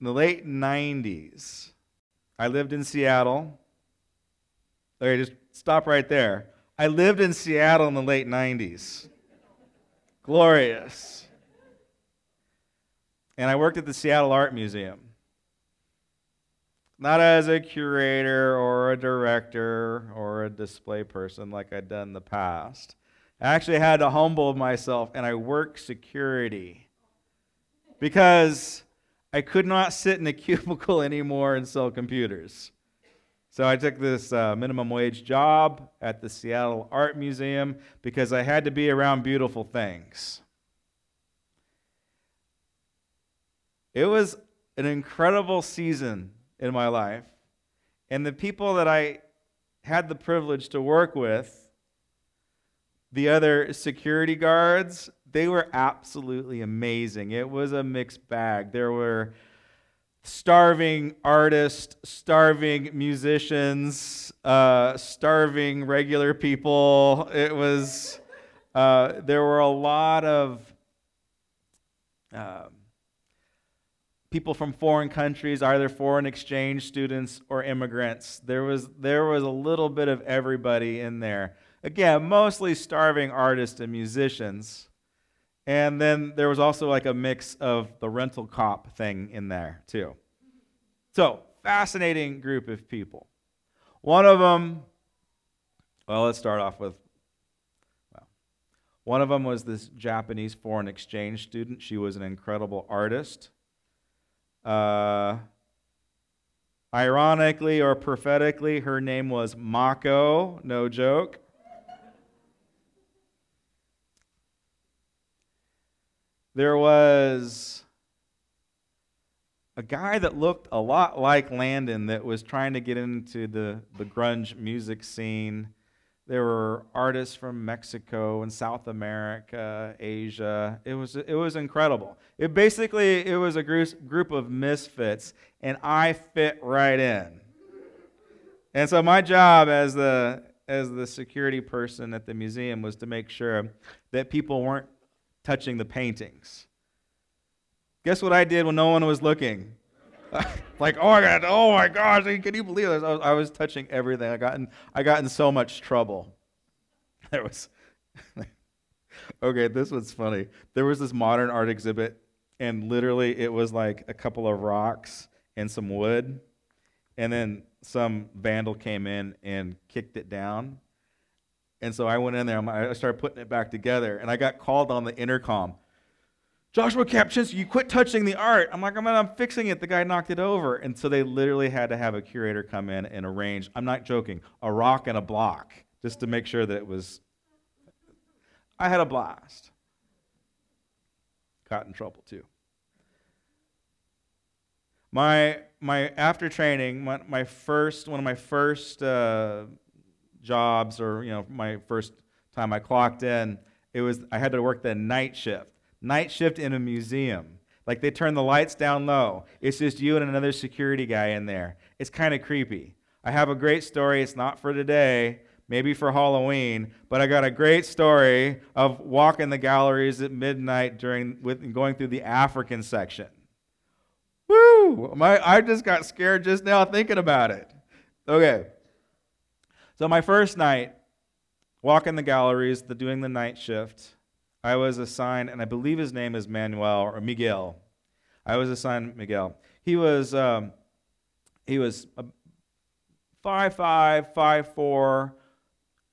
in the late 90s, I lived in Seattle. Okay, just stop right there. I lived in Seattle in the late 90s. Glorious. And I worked at the Seattle Art Museum. Not as a curator or a director or a display person like I'd done in the past. I actually had to humble myself and I worked security because I could not sit in a cubicle anymore and sell computers. So I took this uh, minimum wage job at the Seattle Art Museum because I had to be around beautiful things. It was an incredible season in my life. And the people that I had the privilege to work with, the other security guards, they were absolutely amazing. It was a mixed bag. There were starving artists, starving musicians, uh, starving regular people. It was, uh, there were a lot of um, people from foreign countries, either foreign exchange students or immigrants. There was, there was a little bit of everybody in there. Again, mostly starving artists and musicians. And then there was also like a mix of the rental cop thing in there, too. So, fascinating group of people. One of them, well, let's start off with, well, one of them was this Japanese foreign exchange student. She was an incredible artist. Uh, ironically or prophetically, her name was Mako, no joke. There was a guy that looked a lot like Landon that was trying to get into the, the grunge music scene. There were artists from Mexico and South America, Asia. It was, it was incredible. It basically it was a group of misfits, and I fit right in. And so my job as the as the security person at the museum was to make sure that people weren't touching the paintings. Guess what I did when no one was looking? like, oh my god, oh my gosh, can you believe this? I was, I was touching everything. I got in, I got in so much trouble. There was, okay, this was funny. There was this modern art exhibit, and literally it was like a couple of rocks and some wood, and then some vandal came in and kicked it down. And so I went in there, I started putting it back together, and I got called on the intercom. Joshua Kapczynski, you quit touching the art. I'm like, I'm, I'm fixing it. The guy knocked it over. And so they literally had to have a curator come in and arrange, I'm not joking, a rock and a block just to make sure that it was. I had a blast. Got in trouble too. My, my after training, my, my first, one of my first uh, jobs or, you know, my first time I clocked in, it was, I had to work the night shift night shift in a museum. Like they turn the lights down low. It's just you and another security guy in there. It's kind of creepy. I have a great story. It's not for today, maybe for Halloween, but I got a great story of walking the galleries at midnight during with going through the African section. Woo! My, I just got scared just now thinking about it. Okay. So my first night, walking the galleries, the doing the night shift. I was assigned, and I believe his name is Manuel or Miguel. I was assigned Miguel. He was um, he was five five, five four,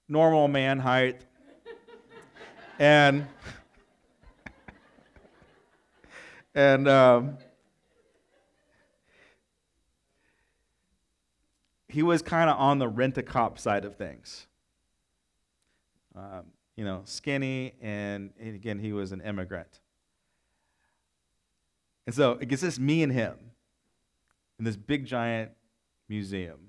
normal man height, and and um, he was kind of on the rent a cop side of things. Um, you know, skinny, and, and again, he was an immigrant. And so it gets just me and him in this big giant museum.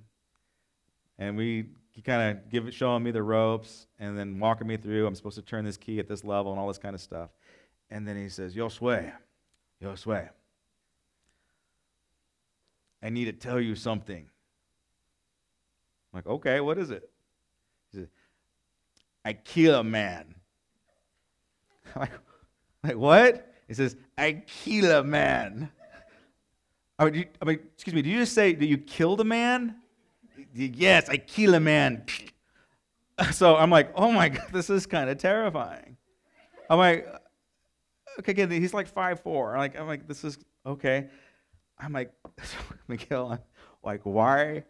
And we kind of give showing me the ropes and then walking me through. I'm supposed to turn this key at this level and all this kind of stuff. And then he says, Josue, Josue, I need to tell you something. Like, okay, what is it? He says, I kill a man. I'm like, like what? He says, I kill a man. I mean, you, I mean, excuse me, did you just say that you killed a man? Yes, I kill a man. So I'm like, oh my God, this is kind of terrifying. I'm like, uh, okay, again, he's like five four. I'm like, I'm like, this is okay. I'm like, Mikhail, I'm like, why,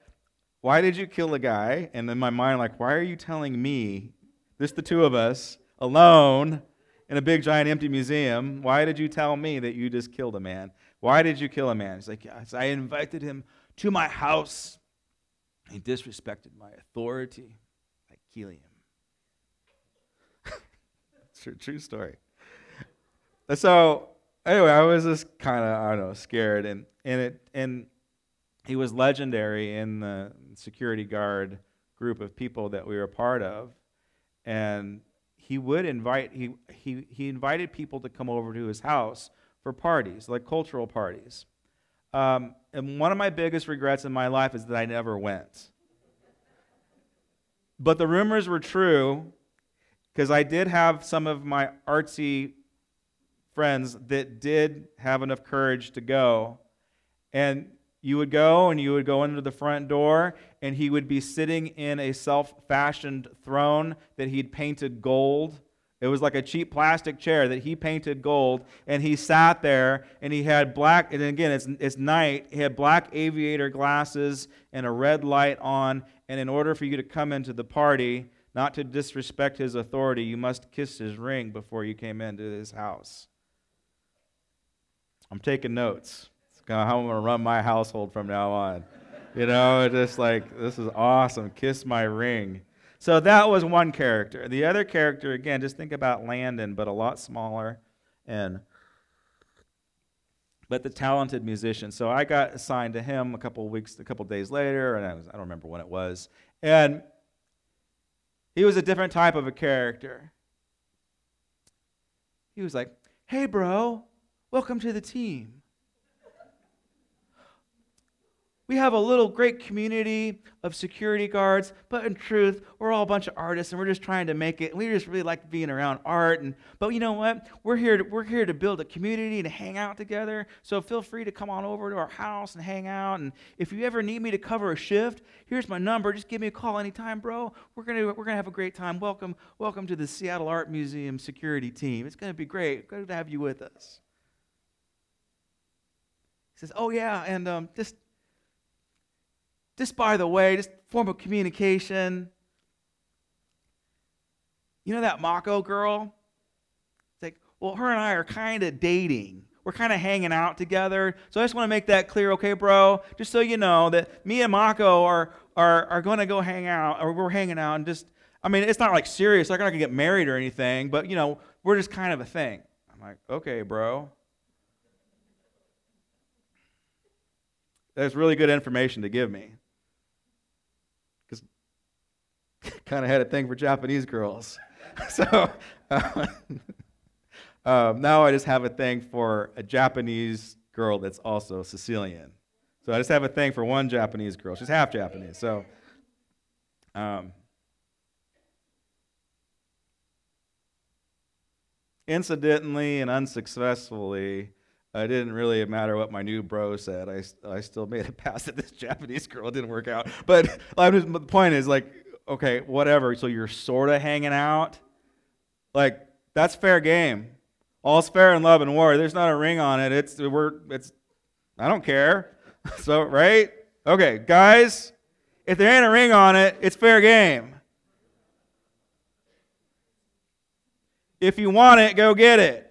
why did you kill a guy? And in my mind, like, why are you telling me, this the two of us, alone in a big giant empty museum? Why did you tell me that you just killed a man? Why did you kill a man? He's like, yes, I invited him to my house. He disrespected my authority. I kill him. it's a true story. So anyway, I was just kind of I don't know scared, and and it and he was legendary in the security guard group of people that we were a part of, and he would invite he he he invited people to come over to his house for parties, like cultural parties. Um, and one of my biggest regrets in my life is that I never went. But the rumors were true because I did have some of my artsy friends that did have enough courage to go. And you would go and you would go into the front door, and he would be sitting in a self fashioned throne that he'd painted gold it was like a cheap plastic chair that he painted gold, and he sat there, and he had black, and again, it's, it's night. He had black aviator glasses and a red light on, and in order for you to come into the party, not to disrespect his authority, you must kiss his ring before you came into his house. I'm taking notes. How I'm going to run my household from now on. You know, just like, this is awesome. Kiss my ring. So that was one character. The other character, again, just think about Landon, but a lot smaller and but the talented musician. So I got assigned to him a couple weeks, a couple days later, and I, was, I don't remember when it was. And he was a different type of a character. He was like, "Hey, bro, welcome to the team." We have a little great community of security guards, but in truth, we're all a bunch of artists and we're just trying to make it. We just really like being around art. And but you know what? We're here to, we're here to build a community to hang out together. So feel free to come on over to our house and hang out. And if you ever need me to cover a shift, here's my number. Just give me a call anytime, bro. We're gonna we're gonna have a great time. Welcome welcome to the Seattle Art Museum security team. It's gonna be great. Good to have you with us. He says, "Oh yeah, and um, just just by the way, just form of communication. You know that Mako girl? It's like, well, her and I are kind of dating. We're kind of hanging out together. So I just want to make that clear, okay, bro? Just so you know that me and Mako are, are, are going to go hang out, or we're hanging out and just, I mean, it's not like serious. Like, I'm not going to get married or anything, but, you know, we're just kind of a thing. I'm like, okay, bro. That's really good information to give me. kind of had a thing for Japanese girls. so uh, um, now I just have a thing for a Japanese girl that's also Sicilian. So I just have a thing for one Japanese girl. She's half Japanese. So, um, incidentally and unsuccessfully, it didn't really matter what my new bro said. I, I still made a pass at this Japanese girl. It didn't work out. But just, the point is, like, okay, whatever. So you're sort of hanging out. Like, that's fair game. All's fair in love and war. There's not a ring on it. It's, we're, it's, I don't care. so, right? Okay, guys, if there ain't a ring on it, it's fair game. If you want it, go get it.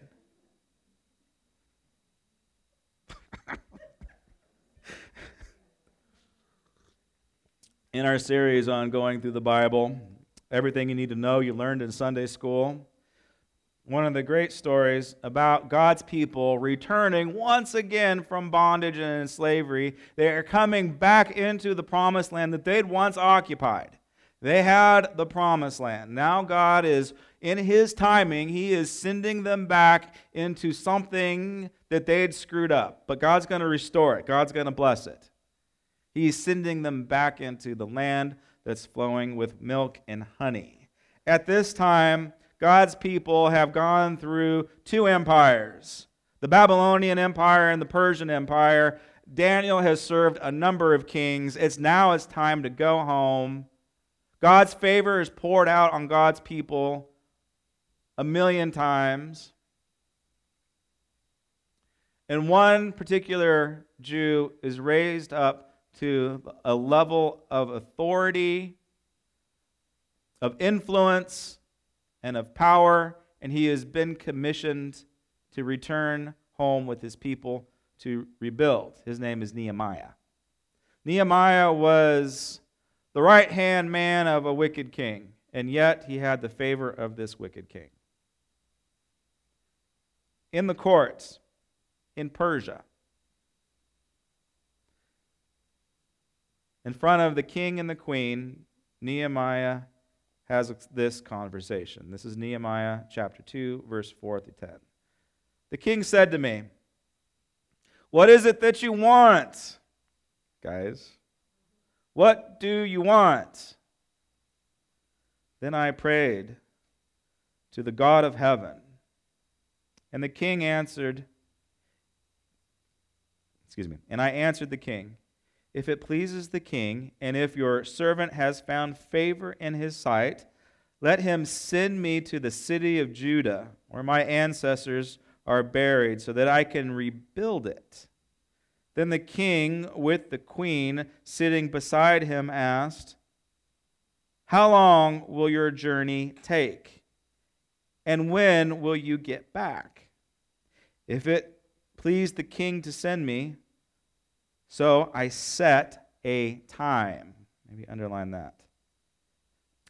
In our series on going through the Bible. Everything you need to know you learned in Sunday school. One of the great stories about God's people returning once again from bondage and slavery. They are coming back into the promised land that they'd once occupied. They had the promised land. Now God is, in His timing, He is sending them back into something that they'd screwed up. But God's going to restore it, God's going to bless it. He's sending them back into the land that's flowing with milk and honey. At this time, God's people have gone through two empires the Babylonian Empire and the Persian Empire. Daniel has served a number of kings. It's now it's time to go home. God's favor is poured out on God's people a million times. And one particular Jew is raised up to a level of authority, of influence, and of power, and he has been commissioned to return home with his people to rebuild. His name is Nehemiah. Nehemiah was the right hand man of a wicked king, and yet he had the favor of this wicked king. In the courts, in Persia, in front of the king and the queen, Nehemiah has this conversation. This is Nehemiah chapter 2, verse 4 to 10. The king said to me, What is it that you want, guys? What do you want? Then I prayed to the God of heaven. And the king answered, Excuse me. And I answered the king, If it pleases the king, and if your servant has found favor in his sight, let him send me to the city of Judah, where my ancestors are buried, so that I can rebuild it. Then the king, with the queen sitting beside him, asked, How long will your journey take? And when will you get back? If it please the king to send me, so I set a time. Maybe underline that.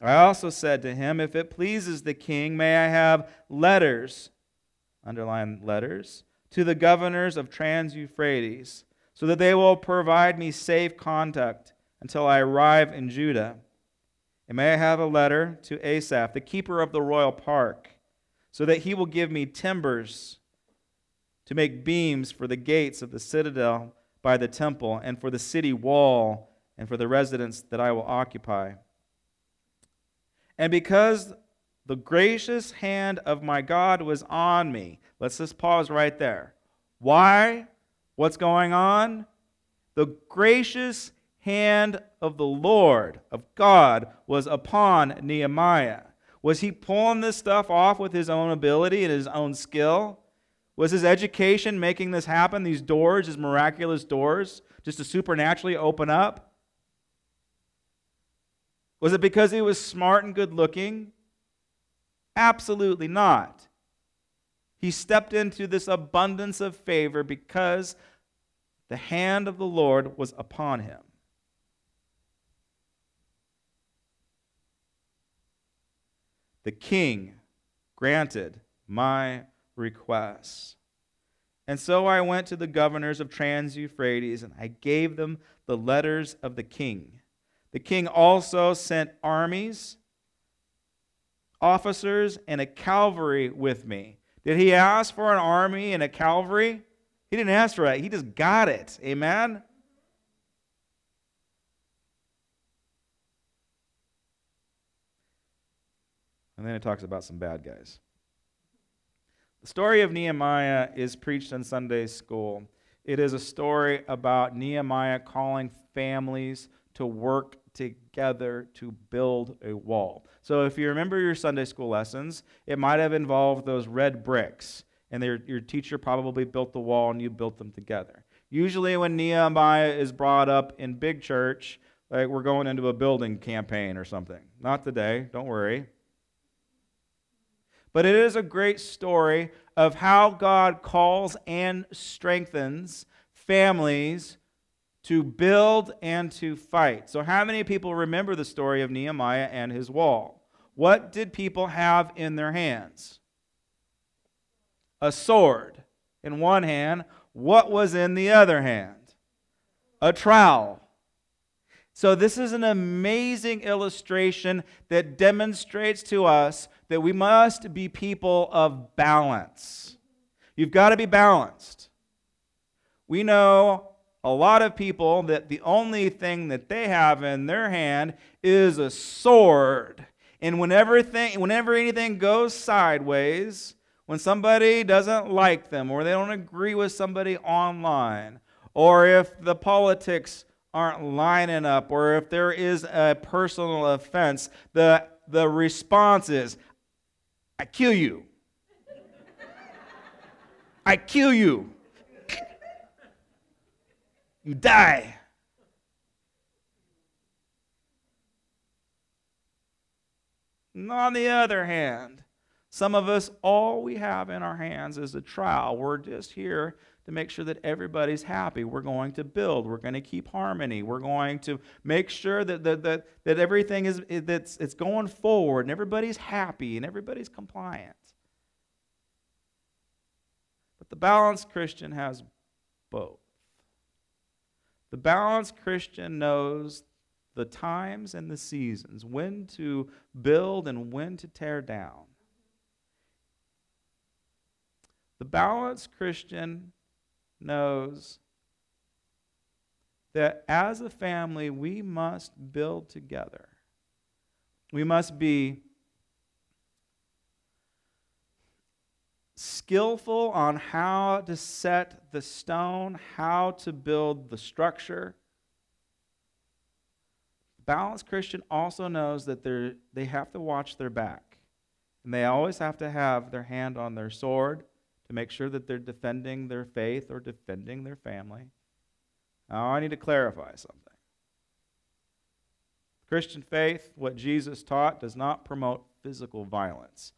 I also said to him, If it pleases the king, may I have letters, underline letters, to the governors of Trans Euphrates so that they will provide me safe conduct until I arrive in Judah. And may I have a letter to Asaph, the keeper of the royal park, so that he will give me timbers to make beams for the gates of the citadel by the temple, and for the city wall, and for the residence that I will occupy. And because the gracious hand of my God was on me, let's just pause right there. Why What's going on? The gracious hand of the Lord, of God, was upon Nehemiah. Was he pulling this stuff off with his own ability and his own skill? Was his education making this happen? These doors, these miraculous doors, just to supernaturally open up? Was it because he was smart and good looking? Absolutely not. He stepped into this abundance of favor because the hand of the Lord was upon him. The king granted my request. And so I went to the governors of Trans Euphrates, and I gave them the letters of the king. The king also sent armies, officers, and a cavalry with me did he ask for an army and a cavalry? He didn't ask for that. He just got it. Amen? And then it talks about some bad guys. The story of Nehemiah is preached in Sunday school. It is a story about Nehemiah calling families to work together to build a wall. So if you remember your Sunday school lessons, it might have involved those red bricks, and your teacher probably built the wall and you built them together. Usually, when Nehemiah is brought up in big church, like we're going into a building campaign or something. Not today, don't worry. But it is a great story of how God calls and strengthens families to build and to fight. So, how many people remember the story of Nehemiah and his wall? What did people have in their hands? A sword in one hand. What was in the other hand? A trowel. So, this is an amazing illustration that demonstrates to us that we must be people of balance. You've got to be balanced. We know a lot of people that the only thing that they have in their hand is a sword. And whenever, thing, whenever anything goes sideways, when somebody doesn't like them or they don't agree with somebody online, or if the politics aren't lining up, or if there is a personal offense, the, the response is, I kill you. I kill you. You die. And on the other hand, some of us, all we have in our hands is a trial. We're just here to make sure that everybody's happy. We're going to build. We're going to keep harmony. We're going to make sure that, that, that, that everything is that's, it's going forward and everybody's happy and everybody's compliant. But the balanced Christian has both. The balanced Christian knows the times and the seasons, when to build and when to tear down. The balanced Christian knows that as a family, we must build together. We must be skillful on how to set the stone, how to build the structure. Balanced Christian also knows that they have to watch their back. And they always have to have their hand on their sword to make sure that they're defending their faith or defending their family. Now, I need to clarify something. Christian faith, what Jesus taught, does not promote physical violence.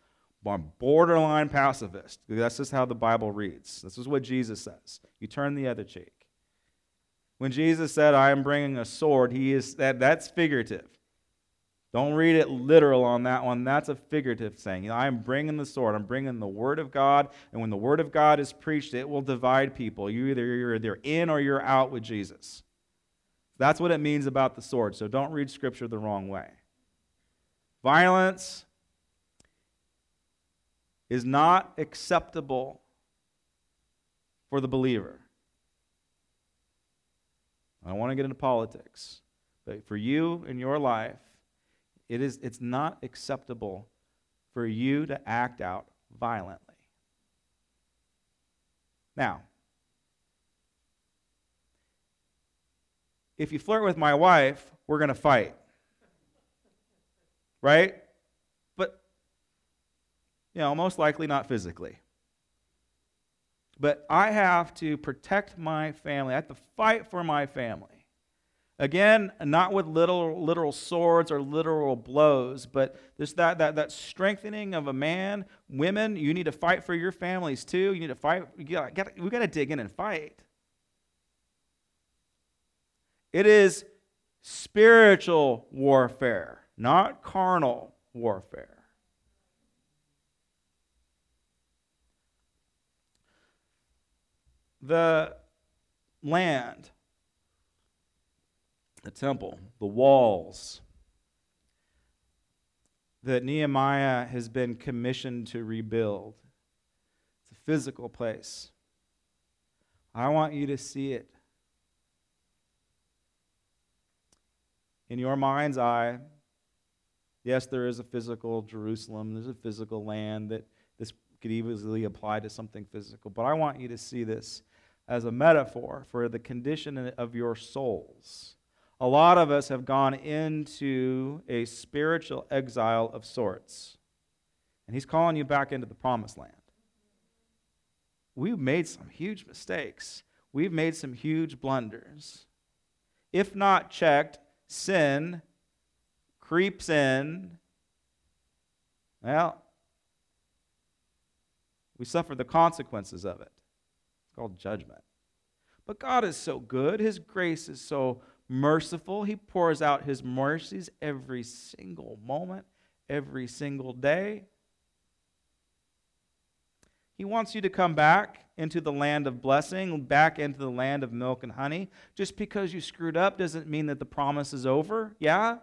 I'm borderline pacifist. That's just how the Bible reads. This is what Jesus says. You turn the other cheek. When Jesus said, I am bringing a sword, he is that, that's figurative. Don't read it literal on that one. That's a figurative saying. You know, I am bringing the sword. I'm bringing the word of God. And when the word of God is preached, it will divide people. You either you're either in or you're out with Jesus. That's what it means about the sword. So don't read scripture the wrong way. Violence is not acceptable for the believer. I don't want to get into politics, but for you in your life, it is, it's not acceptable for you to act out violently. Now, if you flirt with my wife, we're going to fight. Right? But, you know, most likely not physically. But I have to protect my family. I have to fight for my family. Again, not with literal, literal swords or literal blows, but there's that, that, that strengthening of a man. Women, you need to fight for your families too. You need to fight. You got, we got to dig in and fight. It is spiritual warfare, not carnal warfare. The land the temple, the walls that Nehemiah has been commissioned to rebuild. It's a physical place. I want you to see it. In your mind's eye, yes, there is a physical Jerusalem, there's a physical land that this could easily apply to something physical, but I want you to see this as a metaphor for the condition of your souls a lot of us have gone into a spiritual exile of sorts. And he's calling you back into the promised land. We've made some huge mistakes. We've made some huge blunders. If not checked, sin creeps in. Well, we suffer the consequences of it. It's called judgment. But God is so good. His grace is so merciful. He pours out his mercies every single moment, every single day. He wants you to come back into the land of blessing, back into the land of milk and honey. Just because you screwed up doesn't mean that the promise is over. Yeah?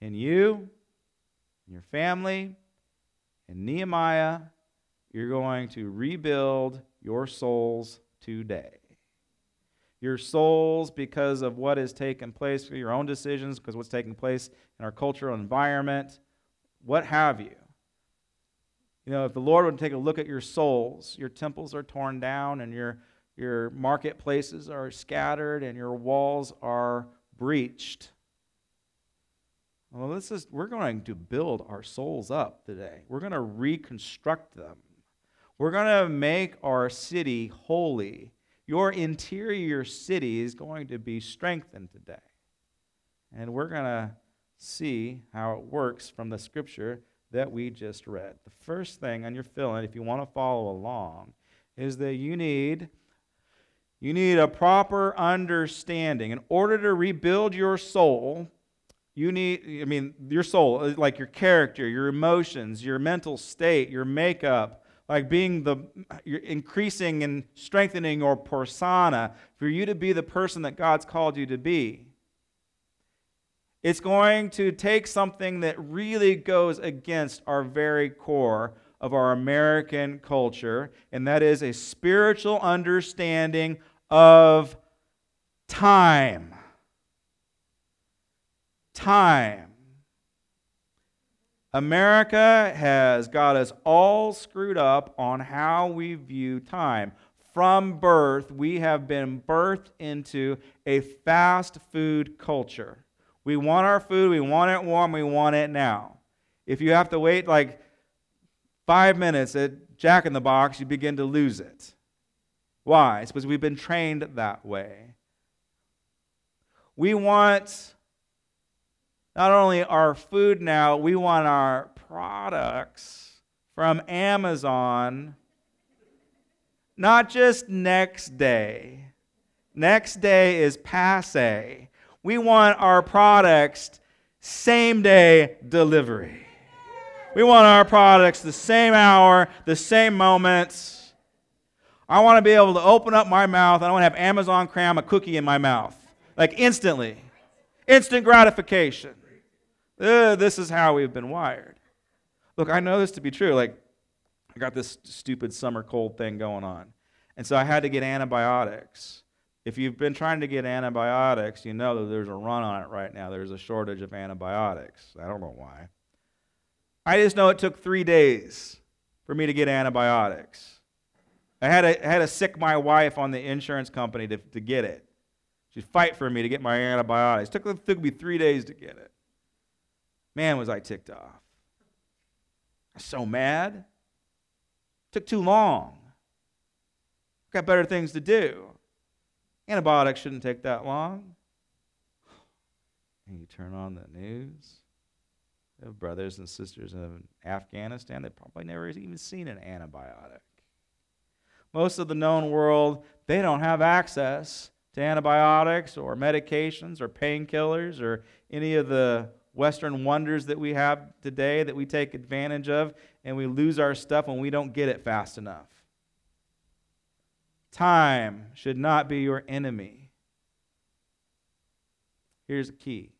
And you, and your family, and Nehemiah, you're going to rebuild your souls today. Your souls, because of what has taken place, your own decisions, because what's taking place in our cultural environment, what have you. You know, if the Lord would take a look at your souls, your temples are torn down and your, your marketplaces are scattered and your walls are breached. Well, this is, we're going to build our souls up today. We're going to reconstruct them. We're going to make our city holy. Your interior city is going to be strengthened today. And we're going to see how it works from the scripture that we just read. The first thing on your filling, if you want to follow along, is that you need you need a proper understanding. In order to rebuild your soul, you need, I mean, your soul, like your character, your emotions, your mental state, your makeup, like being the, you're increasing and strengthening your persona for you to be the person that God's called you to be. It's going to take something that really goes against our very core of our American culture, and that is a spiritual understanding of time. Time. America has got us all screwed up on how we view time. From birth, we have been birthed into a fast food culture. We want our food, we want it warm, we want it now. If you have to wait like five minutes at Jack in the Box, you begin to lose it. Why? It's because we've been trained that way. We want not only our food now, we want our products from Amazon, not just next day. Next day is passe. We want our products same day delivery. We want our products the same hour, the same moments. I want to be able to open up my mouth I don't want to have Amazon cram a cookie in my mouth, like instantly. Instant gratification. Uh, this is how we've been wired. Look, I know this to be true. Like, I got this stupid summer cold thing going on. And so I had to get antibiotics. If you've been trying to get antibiotics, you know that there's a run on it right now. There's a shortage of antibiotics. I don't know why. I just know it took three days for me to get antibiotics. I had to, had to sic my wife on the insurance company to, to get it. She'd fight for me to get my antibiotics. It took, it took me three days to get it. Man, was I ticked off. I was so mad. Took too long. Got better things to do. Antibiotics shouldn't take that long. And you turn on the news. You have brothers and sisters in Afghanistan that probably never even seen an antibiotic. Most of the known world, they don't have access to antibiotics or medications or painkillers or any of the Western wonders that we have today that we take advantage of, and we lose our stuff when we don't get it fast enough. Time should not be your enemy. Here's the key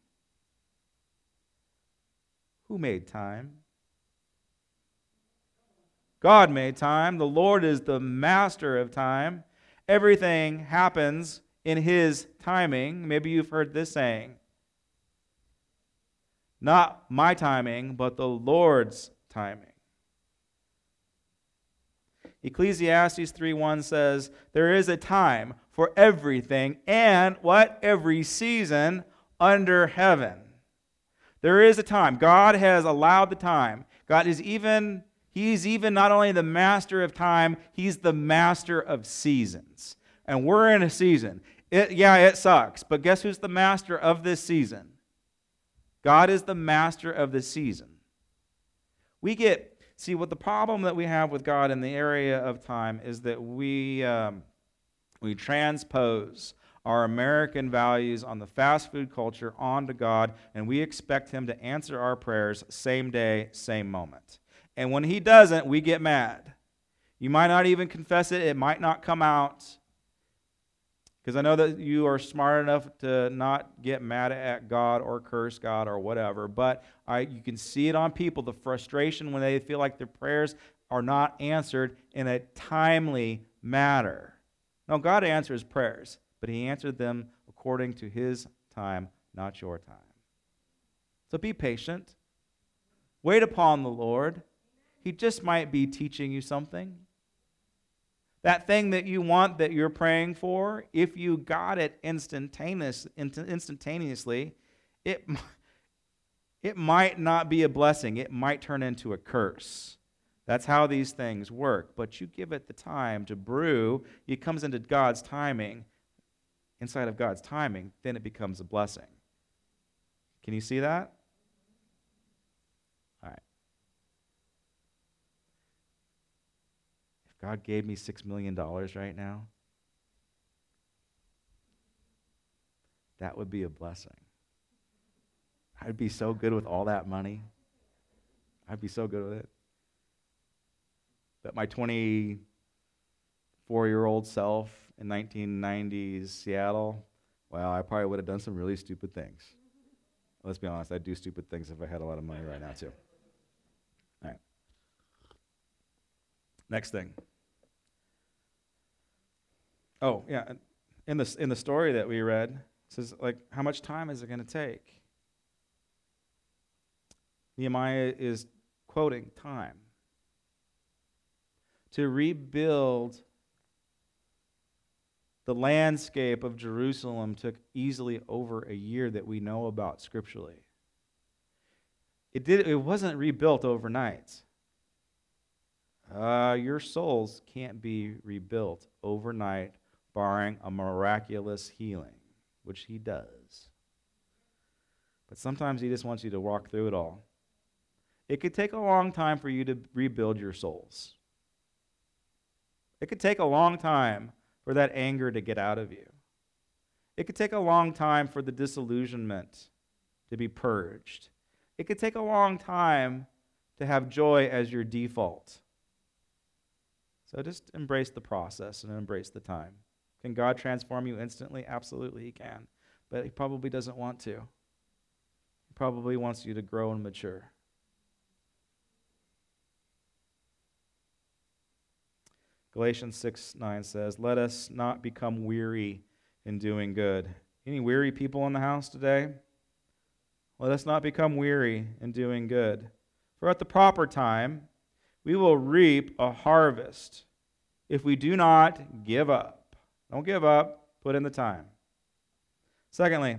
Who made time? God made time. The Lord is the master of time. Everything happens in His timing. Maybe you've heard this saying not my timing, but the Lord's timing. Ecclesiastes 3:1 says, "There is a time for everything and what every season under heaven." There is a time. God has allowed the time. God is even he's even not only the master of time, he's the master of seasons. And we're in a season. It, yeah, it sucks, but guess who's the master of this season? God is the master of the season. We get See, what the problem that we have with God in the area of time is that we, um, we transpose our American values on the fast food culture onto God, and we expect Him to answer our prayers same day, same moment. And when He doesn't, we get mad. You might not even confess it, it might not come out. Because I know that you are smart enough to not get mad at God or curse God or whatever, but I, you can see it on people the frustration when they feel like their prayers are not answered in a timely manner. Now, God answers prayers, but He answered them according to His time, not your time. So be patient. Wait upon the Lord. He just might be teaching you something. That thing that you want that you're praying for, if you got it instantaneous, instantaneously, it, it might not be a blessing. It might turn into a curse. That's how these things work. But you give it the time to brew, it comes into God's timing. Inside of God's timing, then it becomes a blessing. Can you see that? All right. If God gave me $6 million right now, that would be a blessing. I'd be so good with all that money. I'd be so good with it. But my 24 year old self in 1990s Seattle, well, I probably would have done some really stupid things. Let's be honest, I'd do stupid things if I had a lot of money right now, too. All right. Next thing. Oh, yeah. In the, in the story that we read, it says, like, how much time is it going to take? Nehemiah is quoting time. To rebuild the landscape of Jerusalem took easily over a year that we know about scripturally. It, did, it wasn't rebuilt overnight. Uh, your souls can't be rebuilt overnight, barring a miraculous healing, which he does. But sometimes he just wants you to walk through it all. It could take a long time for you to rebuild your souls. It could take a long time for that anger to get out of you. It could take a long time for the disillusionment to be purged. It could take a long time to have joy as your default. So just embrace the process and embrace the time. Can God transform you instantly? Absolutely, He can. But He probably doesn't want to. He probably wants you to grow and mature. Galatians 6 9 says, Let us not become weary in doing good. Any weary people in the house today? Let us not become weary in doing good. For at the proper time, we will reap a harvest if we do not give up. Don't give up, put in the time. Secondly,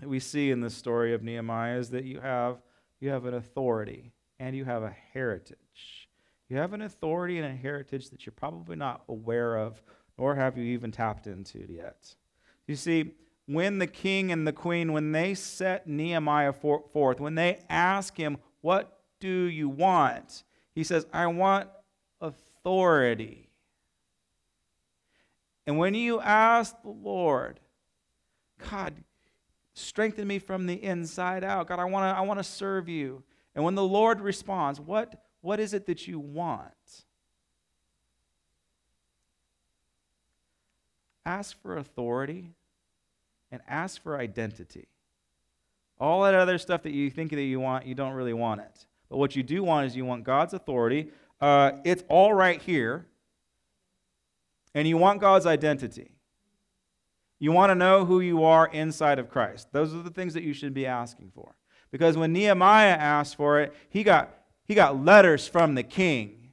that we see in this story of Nehemiah is that you have, you have an authority and you have a heritage. You have an authority and a heritage that you're probably not aware of, nor have you even tapped into yet. You see, when the king and the queen, when they set Nehemiah forth, when they ask him, What do you want? He says, I want authority. And when you ask the Lord, God, strengthen me from the inside out. God, I want to I want to serve you. And when the Lord responds, what what is it that you want? Ask for authority and ask for identity. All that other stuff that you think that you want, you don't really want it. But what you do want is you want God's authority. Uh, it's all right here. And you want God's identity. You want to know who you are inside of Christ. Those are the things that you should be asking for. Because when Nehemiah asked for it, he got he got letters from the king.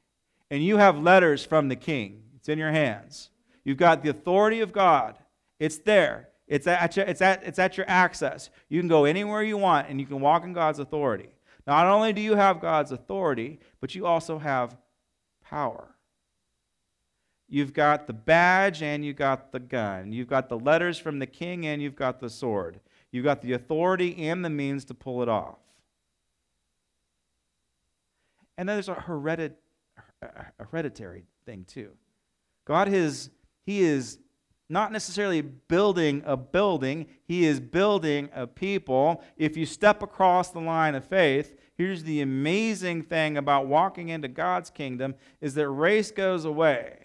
And you have letters from the king. It's in your hands. You've got the authority of God. It's there. It's at, your, it's, at, it's at your access. You can go anywhere you want and you can walk in God's authority. Not only do you have God's authority, but you also have power. You've got the badge and you've got the gun. You've got the letters from the king and you've got the sword. You've got the authority and the means to pull it off. And then there's a hereditary thing too. God is, He is not necessarily building a building, He is building a people. If you step across the line of faith, here's the amazing thing about walking into God's kingdom is that race goes away.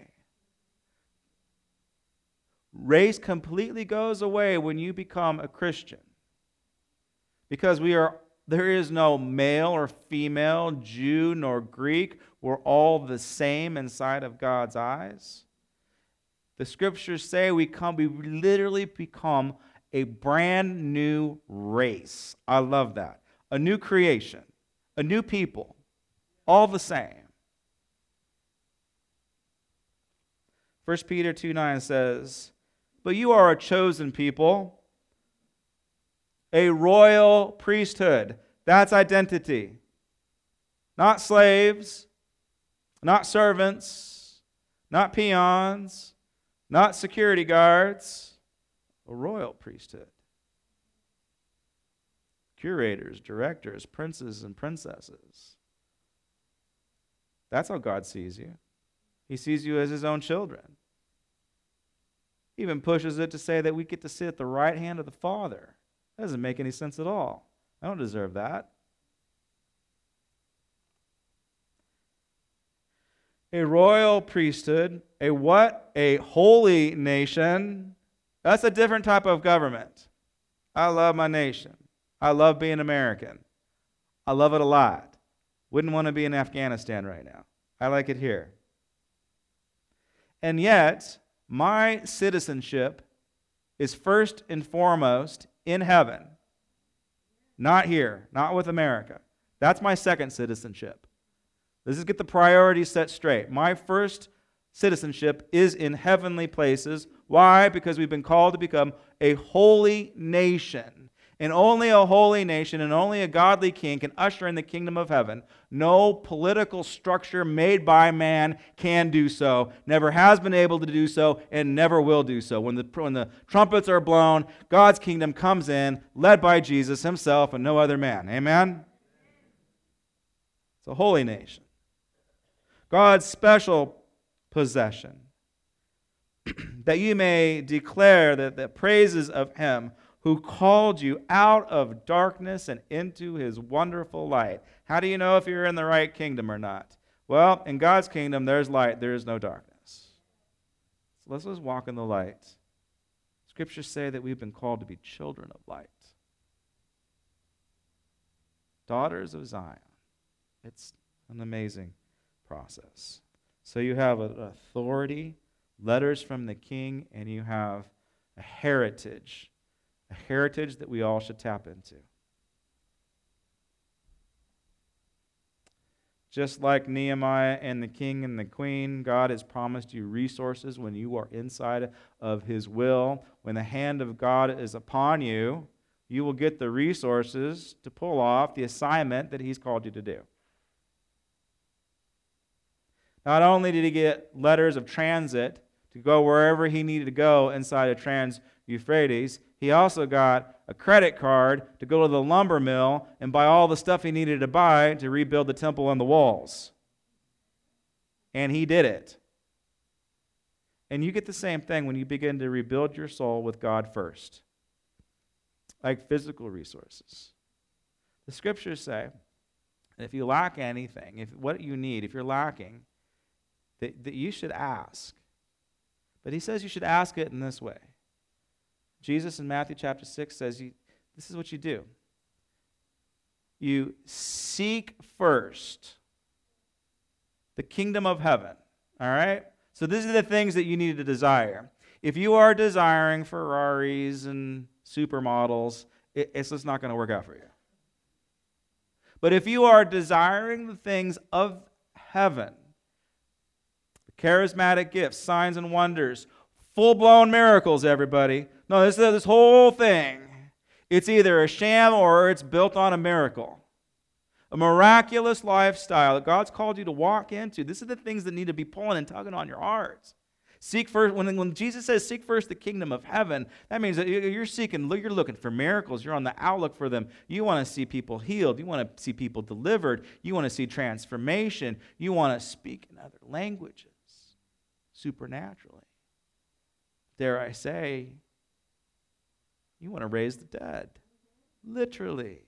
Race completely goes away when you become a Christian. Because we are there is no male or female, Jew nor Greek. We're all the same inside of God's eyes. The scriptures say we come, we literally become a brand new race. I love that. A new creation, a new people. all the same. 1 Peter 2 9 says, But you are a chosen people, a royal priesthood. That's identity. Not slaves, not servants, not peons, not security guards, a royal priesthood. Curators, directors, princes, and princesses. That's how God sees you. He sees you as his own children. Even pushes it to say that we get to sit at the right hand of the Father. That doesn't make any sense at all. I don't deserve that. A royal priesthood, a what? A holy nation. That's a different type of government. I love my nation. I love being American. I love it a lot. Wouldn't want to be in Afghanistan right now. I like it here. And yet, my citizenship is first and foremost in heaven, not here, not with America. That's my second citizenship. Let's just get the priorities set straight. My first citizenship is in heavenly places. Why? Because we've been called to become a holy nation. And only a holy nation and only a godly king can usher in the kingdom of heaven. No political structure made by man can do so, never has been able to do so, and never will do so. When the, when the trumpets are blown, God's kingdom comes in, led by Jesus himself and no other man. Amen? It's a holy nation. God's special possession. that you may declare that the praises of him who called you out of darkness and into his wonderful light. How do you know if you're in the right kingdom or not? Well, in God's kingdom, there's light, there is no darkness. So let's just walk in the light. Scriptures say that we've been called to be children of light, daughters of Zion. It's an amazing process. So you have an authority, letters from the king, and you have a heritage a heritage that we all should tap into. Just like Nehemiah and the king and the queen, God has promised you resources when you are inside of his will. When the hand of God is upon you, you will get the resources to pull off the assignment that he's called you to do. Not only did he get letters of transit to go wherever he needed to go inside of Trans Euphrates, he also got a credit card to go to the lumber mill and buy all the stuff he needed to buy to rebuild the temple and the walls. And he did it. And you get the same thing when you begin to rebuild your soul with God first, like physical resources. The scriptures say if you lack anything, if what you need, if you're lacking, that, that you should ask. But he says you should ask it in this way Jesus in Matthew chapter 6 says, you, This is what you do you seek first the kingdom of heaven. All right? So these are the things that you need to desire. If you are desiring Ferraris and supermodels, it, it's just not going to work out for you. But if you are desiring the things of heaven, charismatic gifts, signs and wonders, full blown miracles, everybody, no, this, this whole thing, it's either a sham or it's built on a miracle. A miraculous lifestyle that God's called you to walk into. These are the things that need to be pulling and tugging on your hearts. Seek first, when, when Jesus says seek first the kingdom of heaven, that means that you're seeking, you're looking for miracles. You're on the outlook for them. You want to see people healed. You want to see people delivered. You want to see transformation. You want to speak in other languages supernaturally. Dare I say, you want to raise the dead. Literally.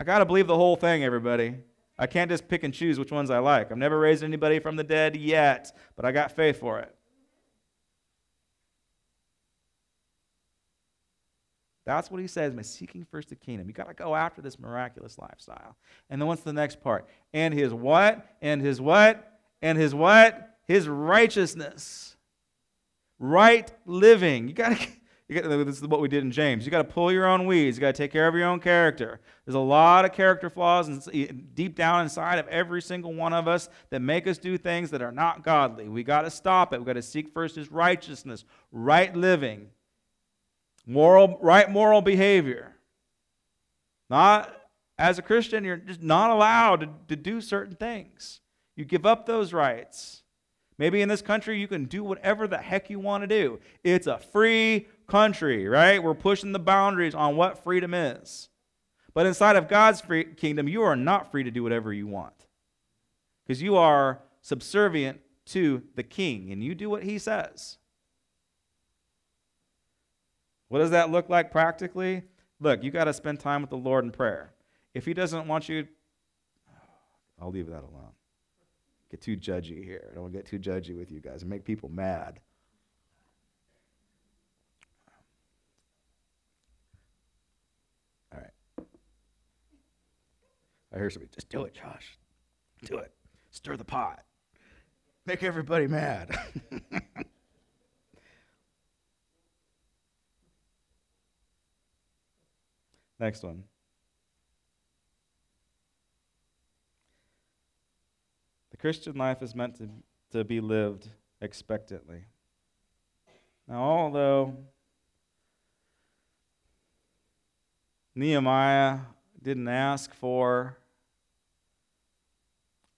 I got to believe the whole thing, everybody. I can't just pick and choose which ones I like. I've never raised anybody from the dead yet, but I got faith for it. That's what he says by seeking first the kingdom. You got to go after this miraculous lifestyle. And then what's the next part? And his what? And his what? And his what? His righteousness. Right living. You got to this is what we did in James. You got to pull your own weeds. You got to take care of your own character. There's a lot of character flaws deep down inside of every single one of us that make us do things that are not godly. We got to stop it. We got to seek first His righteousness, right living, moral, right moral behavior. Not as a Christian, you're just not allowed to, to do certain things. You give up those rights. Maybe in this country, you can do whatever the heck you want to do. It's a free country, right? We're pushing the boundaries on what freedom is. But inside of God's kingdom, you are not free to do whatever you want because you are subservient to the king and you do what he says. What does that look like practically? Look, you got to spend time with the Lord in prayer. If he doesn't want you, I'll leave that alone. Get too judgy here. I don't want to get too judgy with you guys and make people mad. I hear somebody, just do it, Josh. Do it. Stir the pot. Make everybody mad. Next one. The Christian life is meant to, to be lived expectantly. Now, although Nehemiah didn't ask for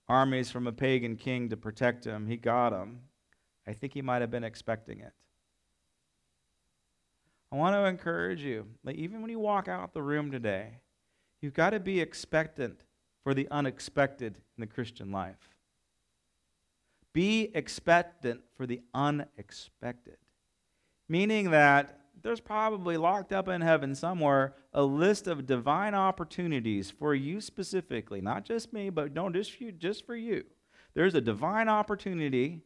armies from a pagan king to protect him. He got them. I think he might have been expecting it. I want to encourage you, that even when you walk out the room today, you've got to be expectant for the unexpected in the Christian life. Be expectant for the unexpected. Meaning that there's probably locked up in heaven somewhere a list of divine opportunities for you specifically, not just me, but no, just you, just for you. There's a divine opportunity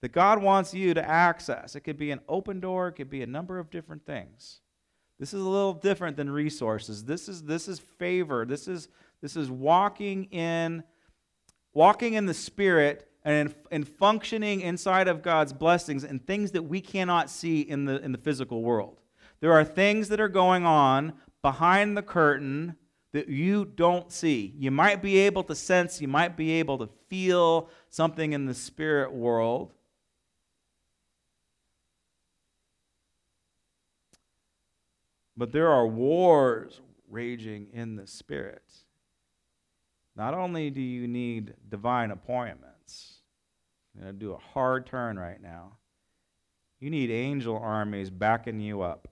that God wants you to access. It could be an open door, it could be a number of different things. This is a little different than resources. This is this is favor. This is this is walking in walking in the spirit and, functioning inside of God's blessings and things that we cannot see in the, in the physical world. There are things that are going on behind the curtain that you don't see. You might be able to sense, you might be able to feel something in the spirit world. But there are wars raging in the spirit. Not only do you need divine appointments, I'm going to do a hard turn right now. You need angel armies backing you up,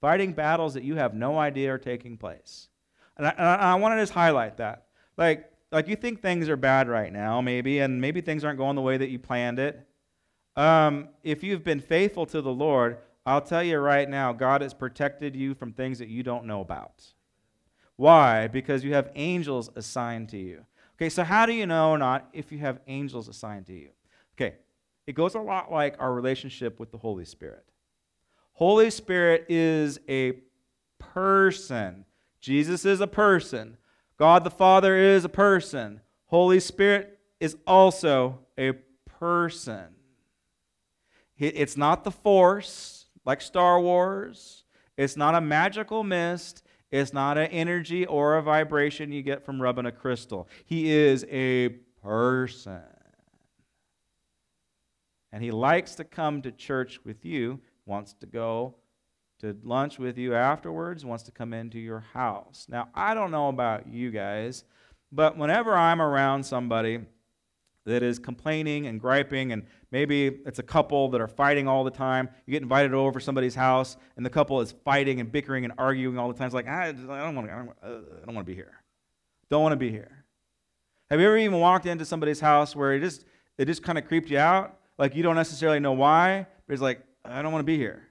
fighting battles that you have no idea are taking place. And I, and I want to just highlight that. Like, like you think things are bad right now, maybe, and maybe things aren't going the way that you planned it. Um, if you've been faithful to the Lord, I'll tell you right now, God has protected you from things that you don't know about. Why? Because you have angels assigned to you. Okay, so how do you know or not if you have angels assigned to you? Okay, it goes a lot like our relationship with the Holy Spirit. Holy Spirit is a person. Jesus is a person. God the Father is a person. Holy Spirit is also a person. It's not the force like Star Wars. It's not a magical mist. It's not an energy or a vibration you get from rubbing a crystal. He is a person. And he likes to come to church with you, wants to go to lunch with you afterwards, wants to come into your house. Now, I don't know about you guys, but whenever I'm around somebody that is complaining and griping, and maybe it's a couple that are fighting all the time. You get invited over somebody's house, and the couple is fighting and bickering and arguing all the time. It's like, I, don't want to, I don't, uh, I don't want to be here. Don't want to be here. Have you ever even walked into somebody's house where it just, it just kind of creeped you out? Like you don't necessarily know why, but it's like, I don't want to be here.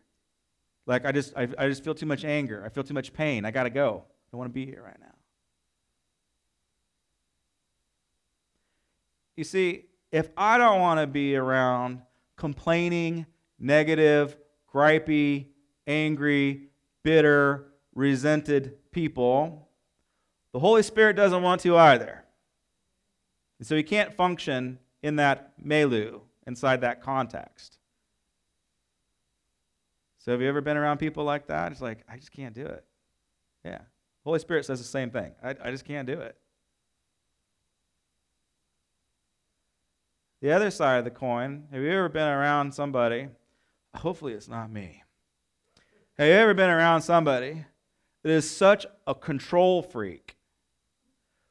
Like I just, I, I just feel too much anger. I feel too much pain. I got to go. I don't want to be here right now. You see, if I don't want to be around complaining, negative, gripey, angry, bitter, resented people, the Holy Spirit doesn't want to either. And so he can't function in that milieu, inside that context. So have you ever been around people like that? It's like, I just can't do it. Yeah. Holy Spirit says the same thing. I, I just can't do it. The other side of the coin, have you ever been around somebody? Hopefully it's not me. Have you ever been around somebody that is such a control freak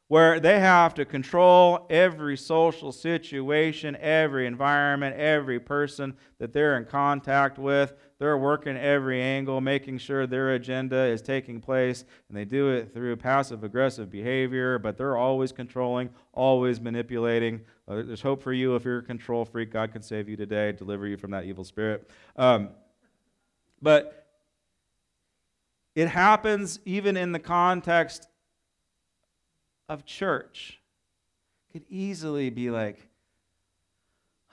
where they have to control every social situation, every environment, every person that they're in contact with. They're working every angle, making sure their agenda is taking place, and they do it through passive aggressive behavior, but they're always controlling, always manipulating. Uh, there's hope for you if you're a control freak. God can save you today, deliver you from that evil spirit. Um, but it happens even in the context of church It could easily be like,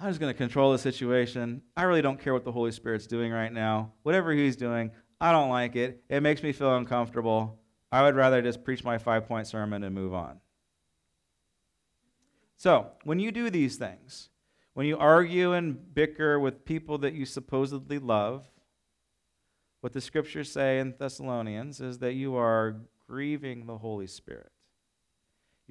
I'm just going to control the situation. I really don't care what the Holy Spirit's doing right now. Whatever He's doing, I don't like it. It makes me feel uncomfortable. I would rather just preach my five point sermon and move on. So, when you do these things, when you argue and bicker with people that you supposedly love, what the scriptures say in Thessalonians is that you are grieving the Holy Spirit.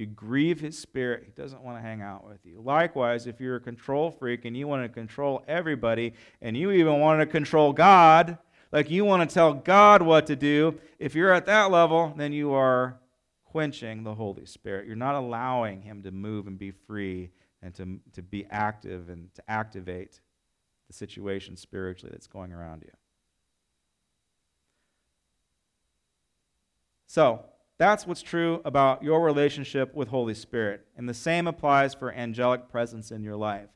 You grieve his spirit. He doesn't want to hang out with you. Likewise, if you're a control freak and you want to control everybody, and you even want to control God, like you want to tell God what to do, if you're at that level, then you are quenching the Holy Spirit. You're not allowing him to move and be free and to, to be active and to activate the situation spiritually that's going around you. So, that's what's true about your relationship with Holy Spirit. And the same applies for angelic presence in your life.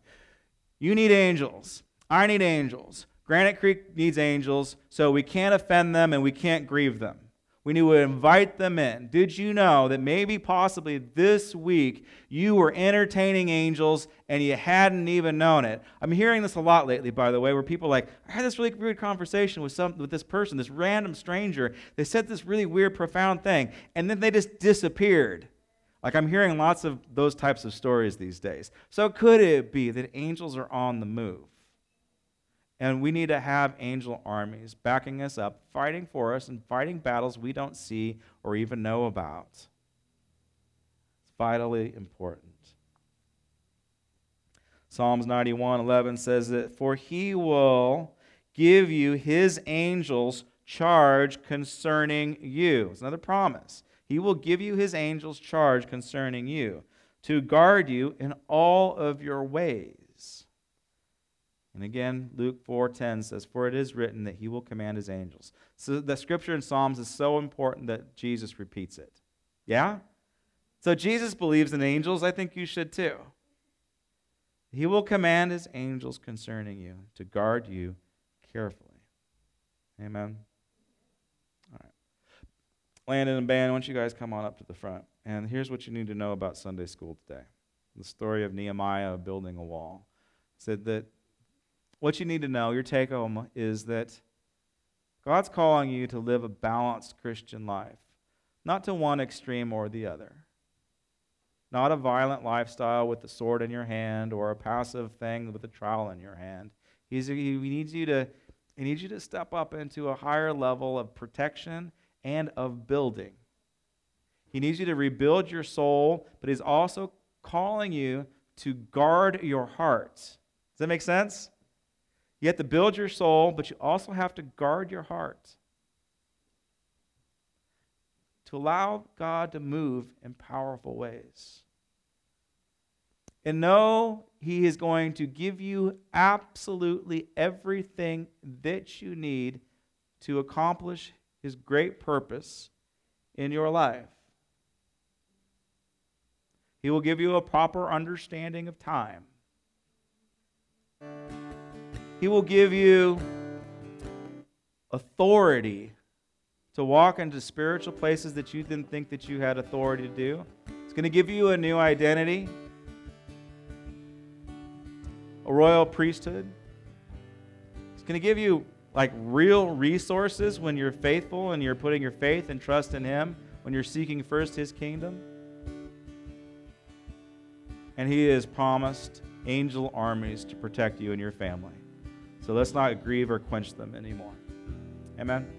You need angels. I need angels. Granite Creek needs angels, so we can't offend them and we can't grieve them. We need to invite them in. Did you know that maybe, possibly this week, you were entertaining angels and you hadn't even known it? I'm hearing this a lot lately, by the way, where people like, I had this really weird conversation with some with this person, this random stranger. They said this really weird, profound thing, and then they just disappeared. Like I'm hearing lots of those types of stories these days. So could it be that angels are on the move? And we need to have angel armies backing us up, fighting for us, and fighting battles we don't see or even know about. It's vitally important. Psalms 91:11 says that for he will give you his angels charge concerning you. It's another promise. He will give you his angels charge concerning you to guard you in all of your ways. And again, Luke 4:10 says, "For it is written that he will command his angels." So the scripture in Psalms is so important that Jesus repeats it. Yeah? So Jesus believes in angels, I think you should too. He will command his angels concerning you to guard you carefully. Amen. All right. Landon and band, I want you guys come on up to the front. And here's what you need to know about Sunday school today. The story of Nehemiah building a wall. It said that what you need to know, your take home, is that God's calling you to live a balanced Christian life, not to one extreme or the other. Not a violent lifestyle with the sword in your hand or a passive thing with a trowel in your hand. He's, he needs you to he needs you to step up into a higher level of protection and of building. He needs you to rebuild your soul, but he's also calling you to guard your heart. Does that make sense? You have to build your soul, but you also have to guard your heart. To allow God to move in powerful ways. And know He is going to give you absolutely everything that you need to accomplish His great purpose in your life. He will give you a proper understanding of time. He will give you authority to walk into spiritual places that you didn't think that you had authority to do. It's going to give you a new identity, a royal priesthood. It's going to give you like real resources when you're faithful and you're putting your faith and trust in Him, when you're seeking first His kingdom. And He has promised angel armies to protect you and your family. So let's not grieve or quench them anymore. Amen.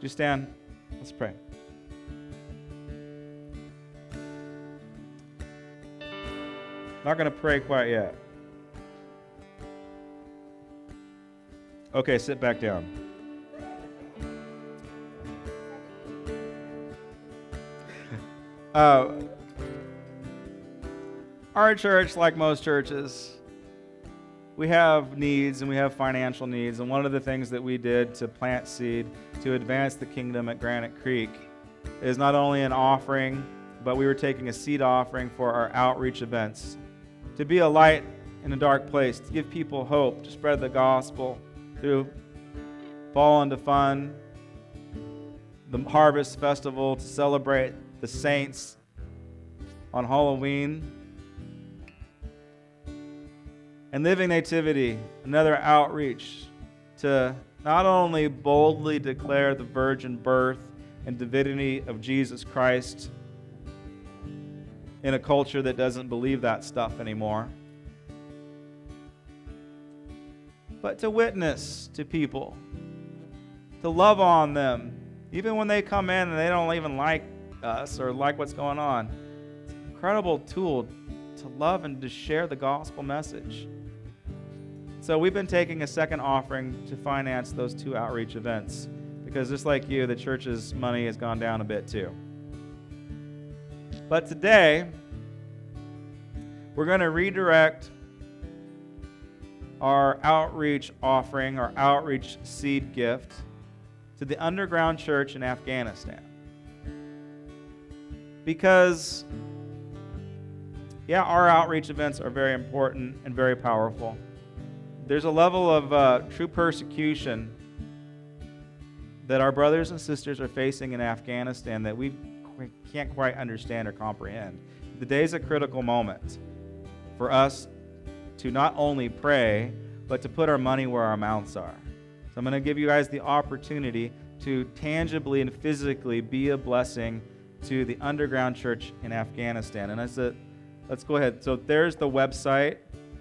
Just stand? Let's pray. Not going to pray quite yet. Okay, sit back down. uh, our church, like most churches, we have needs and we have financial needs. And one of the things that we did to plant seed to advance the kingdom at Granite Creek is not only an offering, but we were taking a seed offering for our outreach events to be a light in a dark place, to give people hope, to spread the gospel through fall into fun, the harvest festival, to celebrate the saints on Halloween. And Living Nativity, another outreach to not only boldly declare the virgin birth and divinity of Jesus Christ in a culture that doesn't believe that stuff anymore. But to witness to people, to love on them, even when they come in and they don't even like us or like what's going on. It's an incredible tool to love and to share the gospel message. So we've been taking a second offering to finance those two outreach events because just like you, the church's money has gone down a bit too. But today, we're going to redirect our outreach offering, our outreach seed gift, to the underground church in Afghanistan. Because, yeah, our outreach events are very important and very powerful. There's a level of uh, true persecution that our brothers and sisters are facing in Afghanistan that we can't quite understand or comprehend. The is a critical moment for us to not only pray, but to put our money where our mouths are. So I'm going to give you guys the opportunity to tangibly and physically be a blessing to the underground church in Afghanistan. And I said, let's go ahead. So there's the website.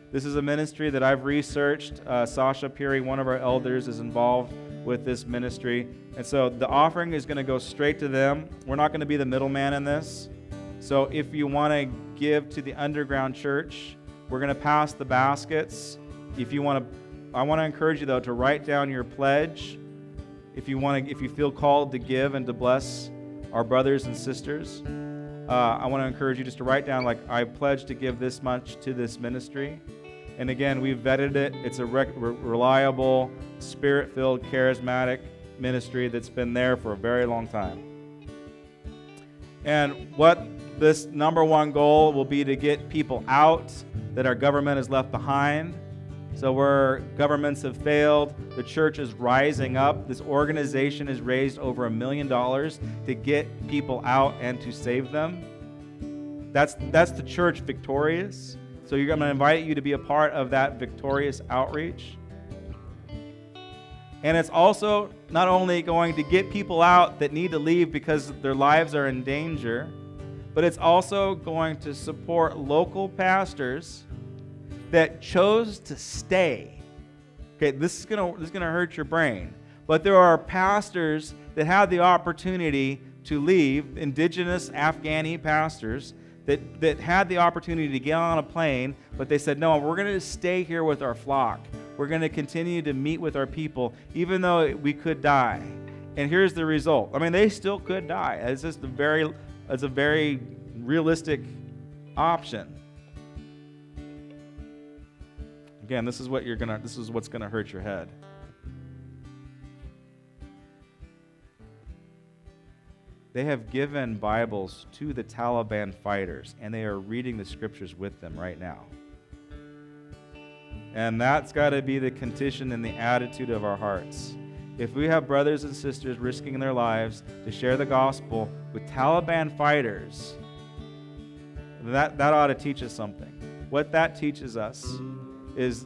This is a ministry that I've researched. Uh, Sasha Puri, one of our elders, is involved with this ministry. And so the offering is going to go straight to them. We're not going to be the middleman in this. So if you want to give to the underground church, we're going to pass the baskets. If you want to, I want to encourage you though to write down your pledge. If you want to, if you feel called to give and to bless our brothers and sisters, uh, I want to encourage you just to write down like I pledge to give this much to this ministry. And again, we've vetted it. It's a re- reliable, spirit-filled, charismatic ministry that's been there for a very long time. And what this number one goal will be to get people out that our government has left behind. So, where governments have failed, the church is rising up. This organization has raised over a million dollars to get people out and to save them. That's, that's the church victorious. So, you're, I'm going to invite you to be a part of that victorious outreach. And it's also not only going to get people out that need to leave because their lives are in danger, but it's also going to support local pastors that chose to stay. Okay, this is gonna this is gonna hurt your brain. But there are pastors that had the opportunity to leave, indigenous Afghani pastors that, that had the opportunity to get on a plane, but they said, No, we're gonna stay here with our flock. We're gonna continue to meet with our people, even though we could die. And here's the result. I mean, they still could die. It's just a very it's a very realistic option. Again, this is what you're gonna this is what's gonna hurt your head. They have given Bibles to the Taliban fighters, and they are reading the scriptures with them right now. And that's got to be the condition and the attitude of our hearts. If we have brothers and sisters risking their lives to share the gospel with Taliban fighters, that, that ought to teach us something. What that teaches us is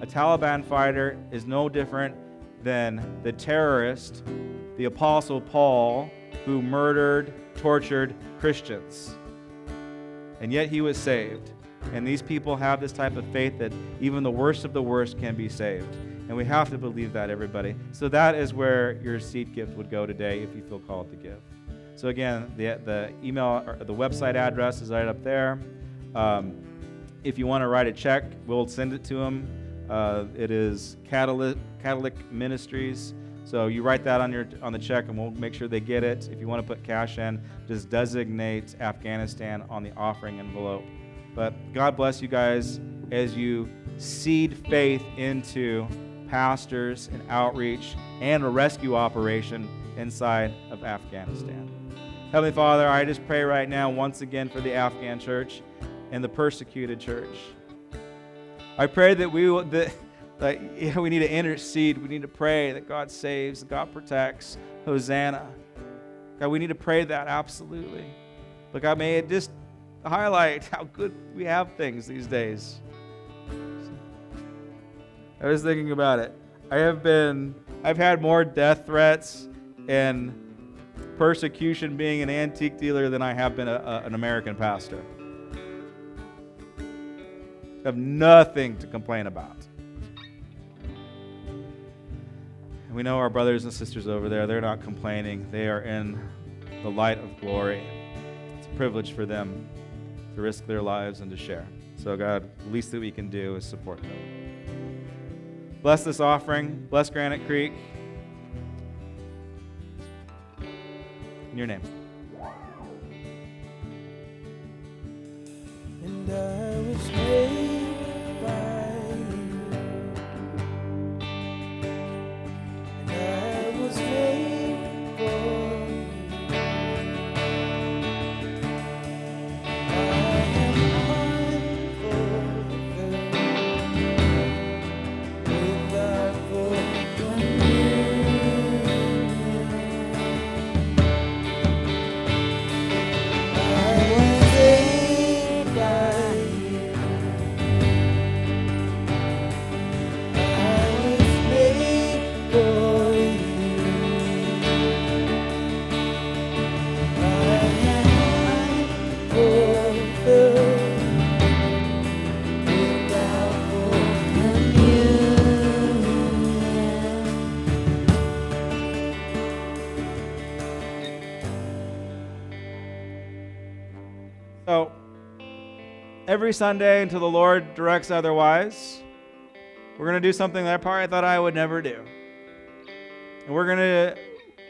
a Taliban fighter is no different than the terrorist, the Apostle Paul, who murdered, tortured Christians. And yet he was saved. And these people have this type of faith that even the worst of the worst can be saved. And we have to believe that, everybody. So that is where your seed gift would go today if you feel called to give. So again, the, the email or the website address is right up there. Um, if you want to write a check, we'll send it to them. Uh, it is Catholic, Catalytic Ministries. So you write that on your on the check, and we'll make sure they get it. If you want to put cash in, just designate Afghanistan on the offering envelope. But God bless you guys as you seed faith into pastors and outreach and a rescue operation inside of Afghanistan. Heavenly Father, I just pray right now once again for the Afghan church and the persecuted church. I pray that we will, that, that yeah, we need to intercede. We need to pray that God saves, God protects. Hosanna. God, we need to pray that absolutely. But God, may it just highlight how good we have things these days. I was thinking about it. I have been, I've had more death threats and persecution being an antique dealer than I have been a, a, an American pastor. Have nothing to complain about. We know our brothers and sisters over there, they're not complaining. They are in the light of glory. It's a privilege for them to risk their lives and to share. So, God, the least that we can do is support them. Bless this offering. Bless Granite Creek. In your name. Every Sunday until the Lord directs otherwise, we're going to do something that I probably thought I would never do. And we're going to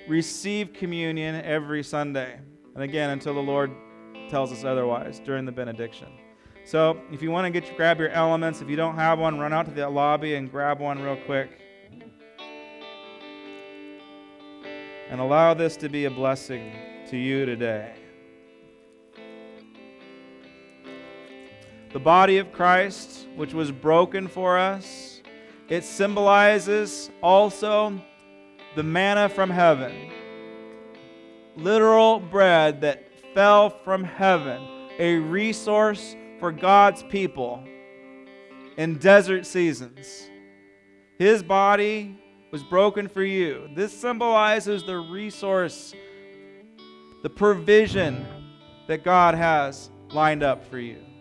receive communion every Sunday. And again, until the Lord tells us otherwise during the benediction. So, if you want to get grab your elements, if you don't have one, run out to the lobby and grab one real quick. And allow this to be a blessing to you today. The body of Christ, which was broken for us. It symbolizes also the manna from heaven, literal bread that fell from heaven, a resource for God's people in desert seasons. His body was broken for you. This symbolizes the resource, the provision that God has lined up for you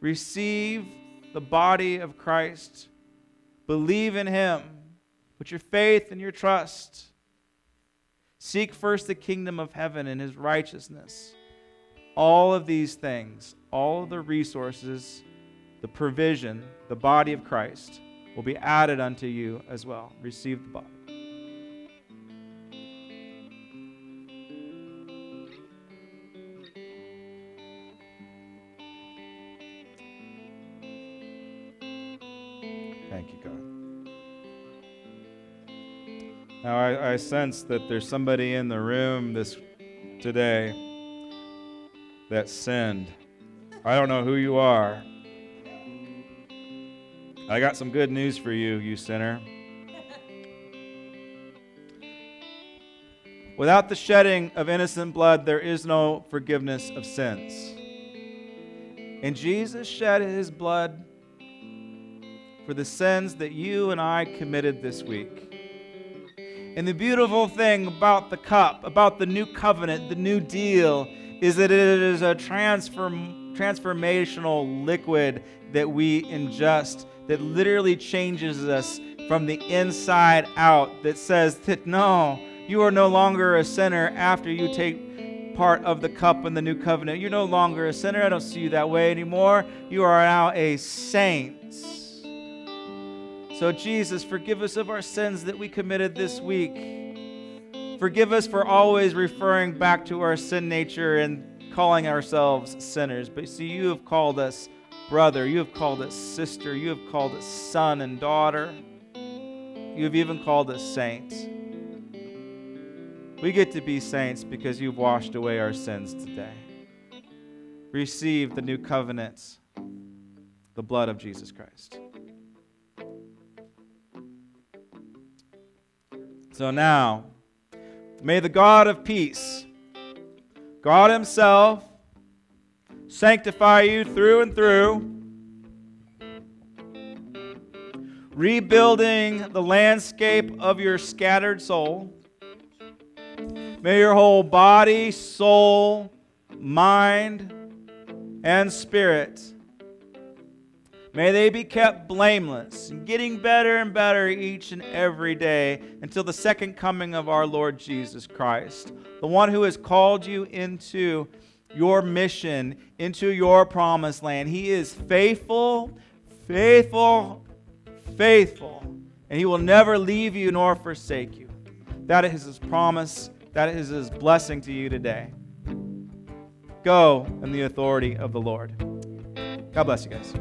receive the body of Christ, believe in Him, put your faith and your trust. Seek first the kingdom of heaven and His righteousness. All of these things, all of the resources, the provision, the body of Christ will be added unto you as well. Receive the body. Now, I, I, sense that there's somebody in the room this today that sinned. I don't know who you are. I got some good news for you, you sinner. Without the shedding of innocent blood, there is no forgiveness of sins. And Jesus shed his blood for the sins that you and I committed this week. And the beautiful thing about the cup, about the new covenant, the new deal, is that it is a transfer, transformational liquid that we ingest that literally changes us from the inside out, that says that no, you are no longer a sinner after you take part of the cup in the new covenant. You're no longer a sinner. I don't see you that way anymore. You are now a saint. So, Jesus, forgive us of our sins that we committed this week. Forgive us for always referring back to our sin nature and calling ourselves sinners. But see, you have called us brother, you have called us sister, you have called us son and daughter, you have even called us saints. We get to be saints because you've washed away our sins today. Receive the new covenant, the blood of Jesus Christ. So now, may the God of peace, God Himself, sanctify you through and through, rebuilding the landscape of your scattered soul. May your whole body, soul, mind, and spirit May they be kept blameless getting better and better each and every day until the second coming of our Lord Jesus Christ, the one who has called you into your mission, into your promised land. He is faithful, faithful, faithful, and He will never leave you nor forsake you. That is His promise, that is His blessing to you today. Go in the authority of the Lord. God bless you guys.